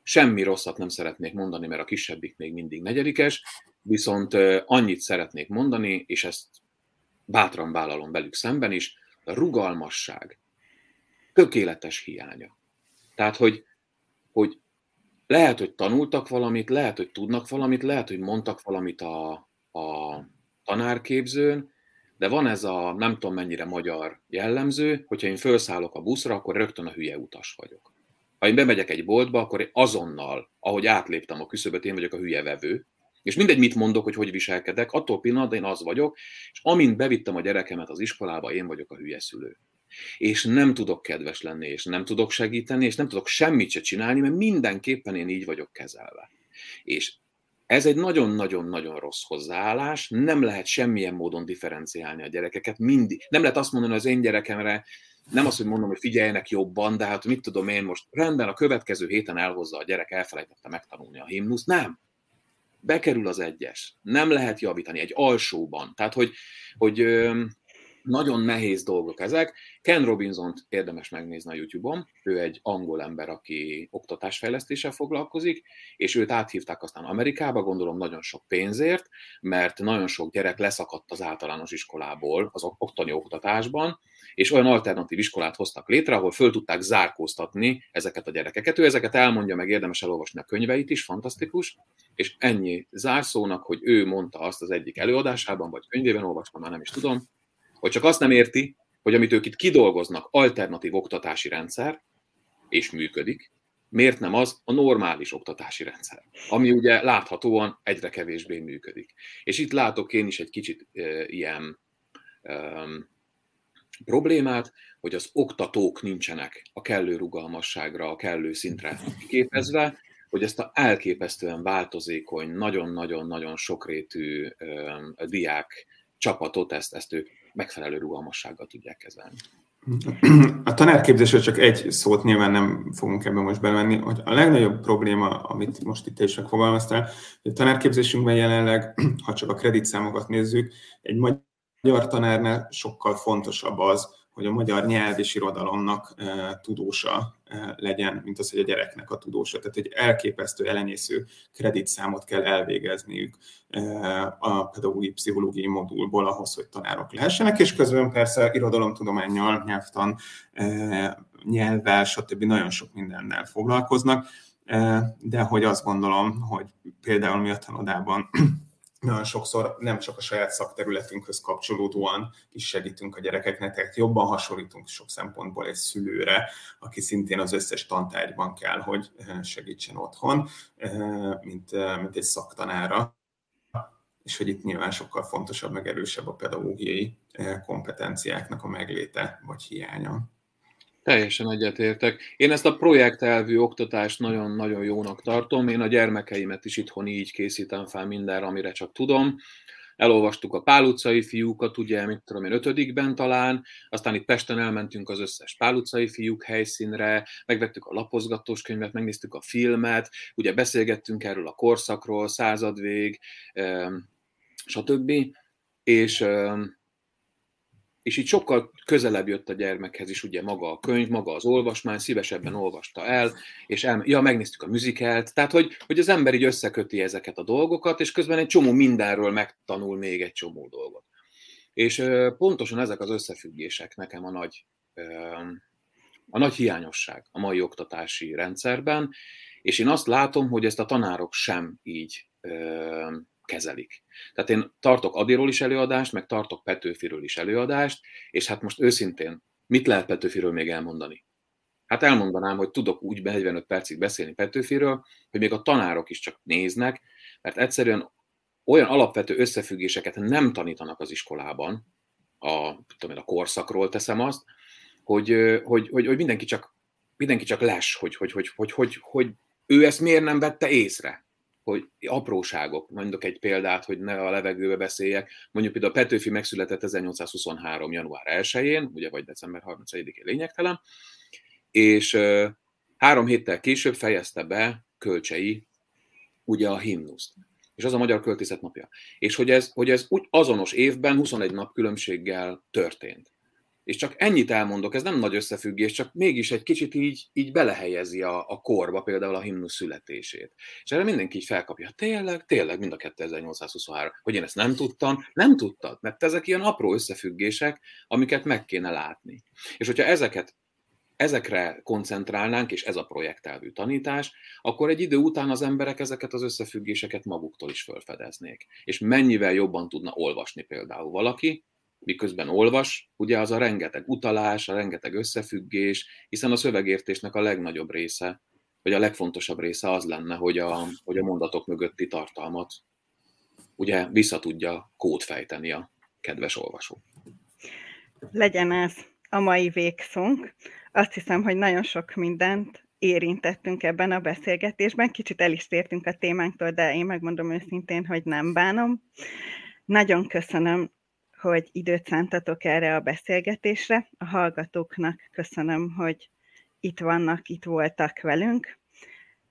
Semmi rosszat nem szeretnék mondani, mert a kisebbik még mindig negyedikes, viszont annyit szeretnék mondani, és ezt bátran vállalom velük szemben is, a rugalmasság tökéletes hiánya. Tehát, hogy, hogy lehet, hogy tanultak valamit, lehet, hogy tudnak valamit, lehet, hogy mondtak valamit a, a tanárképzőn, de van ez a nem tudom mennyire magyar jellemző, hogyha én felszállok a buszra, akkor rögtön a hülye utas vagyok. Ha én bemegyek egy boltba, akkor én azonnal, ahogy átléptem a küszöböt, én vagyok a hülye vevő, és mindegy, mit mondok, hogy hogy viselkedek, attól pillanatban én az vagyok, és amint bevittem a gyerekemet az iskolába, én vagyok a hülye szülő. És nem tudok kedves lenni, és nem tudok segíteni, és nem tudok semmit se csinálni, mert mindenképpen én így vagyok kezelve. És ez egy nagyon-nagyon-nagyon rossz hozzáállás, nem lehet semmilyen módon differenciálni a gyerekeket, mindig. Nem lehet azt mondani az én gyerekemre, nem azt, hogy mondom, hogy figyeljenek jobban, de hát mit tudom én most, rendben, a következő héten elhozza a gyerek, elfelejtette megtanulni a himnusz. Nem. Bekerül az egyes. Nem lehet javítani egy alsóban. Tehát, hogy, hogy nagyon nehéz dolgok ezek. Ken robinson érdemes megnézni a YouTube-on. Ő egy angol ember, aki oktatásfejlesztéssel foglalkozik, és őt áthívták aztán Amerikába, gondolom nagyon sok pénzért, mert nagyon sok gyerek leszakadt az általános iskolából, az ottani oktatásban, és olyan alternatív iskolát hoztak létre, ahol föl tudták zárkóztatni ezeket a gyerekeket. Ő ezeket elmondja, meg érdemes elolvasni a könyveit is, fantasztikus, és ennyi zárszónak, hogy ő mondta azt az egyik előadásában, vagy könyvében olvastam, már nem is tudom, hogy csak azt nem érti, hogy amit ők itt kidolgoznak, alternatív oktatási rendszer, és működik, miért nem az a normális oktatási rendszer, ami ugye láthatóan egyre kevésbé működik. És itt látok én is egy kicsit e, ilyen e, problémát, hogy az oktatók nincsenek a kellő rugalmasságra, a kellő szintre képezve, hogy ezt a elképesztően változékony, nagyon-nagyon-nagyon sokrétű e, diák csapatot, ezt, ezt ők megfelelő rugalmassággal tudják kezelni. A tanárképzésről csak egy szót nyilván nem fogunk ebben most bemenni, hogy a legnagyobb probléma, amit most itt is megfogalmaztál, hogy a tanárképzésünkben jelenleg, ha csak a kreditszámokat nézzük, egy magyar tanárnál sokkal fontosabb az, hogy a magyar nyelv és irodalomnak tudósa legyen, mint az, hogy a gyereknek a tudósa. Tehát egy elképesztő, elenyésző kreditszámot kell elvégezniük a pedagógiai pszichológiai modulból ahhoz, hogy tanárok lehessenek, és közben persze irodalomtudományjal, nyelvtan, nyelvvel, stb. nagyon sok mindennel foglalkoznak, de hogy azt gondolom, hogy például mi a tanodában nagyon sokszor nem csak a saját szakterületünkhöz kapcsolódóan is segítünk a gyerekeknek, tehát jobban hasonlítunk sok szempontból egy szülőre, aki szintén az összes tantárgyban kell, hogy eh, segítsen otthon, eh, mint, eh, mint egy szaktanára és hogy itt nyilván sokkal fontosabb, meg erősebb a pedagógiai kompetenciáknak a megléte vagy hiánya. Teljesen egyetértek. Én ezt a projektelvű oktatást nagyon-nagyon jónak tartom. Én a gyermekeimet is itthon így készítem fel mindenre, amire csak tudom. Elolvastuk a Pál utcai fiúkat, ugye, mit tudom én, ötödikben talán, aztán itt Pesten elmentünk az összes Pál utcai fiúk helyszínre, megvettük a lapozgatós könyvet, megnéztük a filmet, ugye beszélgettünk erről a korszakról, századvég, stb. És és így sokkal közelebb jött a gyermekhez is ugye maga a könyv, maga az olvasmány, szívesebben olvasta el, és el, ja, megnéztük a műzikelt, tehát hogy, hogy az ember így összeköti ezeket a dolgokat, és közben egy csomó mindenről megtanul még egy csomó dolgot. És pontosan ezek az összefüggések nekem a nagy, a nagy hiányosság a mai oktatási rendszerben, és én azt látom, hogy ezt a tanárok sem így kezelik. Tehát én tartok Adiról is előadást, meg tartok Petőfiről is előadást, és hát most őszintén, mit lehet Petőfiről még elmondani? Hát elmondanám, hogy tudok úgy 45 percig beszélni Petőfiről, hogy még a tanárok is csak néznek, mert egyszerűen olyan alapvető összefüggéseket nem tanítanak az iskolában, a, tudom én, a korszakról teszem azt, hogy, hogy, hogy, hogy mindenki csak mindenki csak les, hogy, hogy, hogy, hogy, hogy, hogy ő ezt miért nem vette észre hogy apróságok, mondok egy példát, hogy ne a levegőbe beszéljek, mondjuk például Petőfi megszületett 1823. január 1-én, ugye vagy december 31-én lényegtelen, és három héttel később fejezte be Kölcsei ugye a himnuszt. És az a Magyar Költészet napja. És hogy ez, hogy ez úgy azonos évben 21 nap különbséggel történt. És csak ennyit elmondok, ez nem nagy összefüggés, csak mégis egy kicsit így, így belehelyezi a, a korba például a himnusz születését. És erre mindenki így felkapja, tényleg, tényleg, mind a 2823, hogy én ezt nem tudtam, nem tudtad, mert ezek ilyen apró összefüggések, amiket meg kéne látni. És hogyha ezeket ezekre koncentrálnánk, és ez a projektelvű tanítás, akkor egy idő után az emberek ezeket az összefüggéseket maguktól is felfedeznék. És mennyivel jobban tudna olvasni például valaki, miközben olvas, ugye az a rengeteg utalás, a rengeteg összefüggés, hiszen a szövegértésnek a legnagyobb része, vagy a legfontosabb része az lenne, hogy a, hogy a mondatok mögötti tartalmat ugye vissza tudja kódfejteni a kedves olvasó. Legyen ez a mai végszónk. Azt hiszem, hogy nagyon sok mindent érintettünk ebben a beszélgetésben. Kicsit el is tértünk a témánktól, de én megmondom őszintén, hogy nem bánom. Nagyon köszönöm hogy időt szántatok erre a beszélgetésre. A hallgatóknak köszönöm, hogy itt vannak, itt voltak velünk.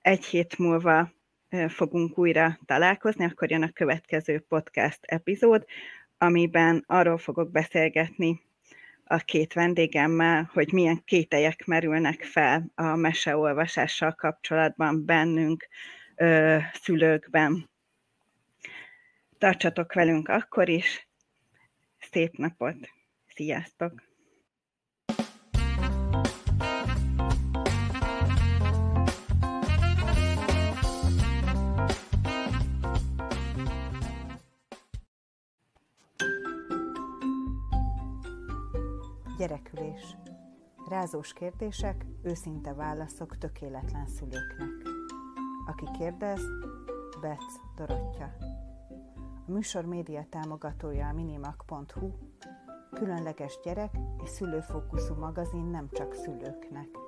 Egy hét múlva fogunk újra találkozni, akkor jön a következő podcast epizód, amiben arról fogok beszélgetni a két vendégemmel, hogy milyen kételyek merülnek fel a meseolvasással kapcsolatban bennünk, szülőkben. Tartsatok velünk akkor is. Szép napot! Sziasztok! Gyerekülés. Rázós kérdések, őszinte válaszok tökéletlen szülőknek. Aki kérdez, Bec Dorottya. A műsor média támogatója a minimak.hu, különleges gyerek és szülőfókuszú magazin nem csak szülőknek.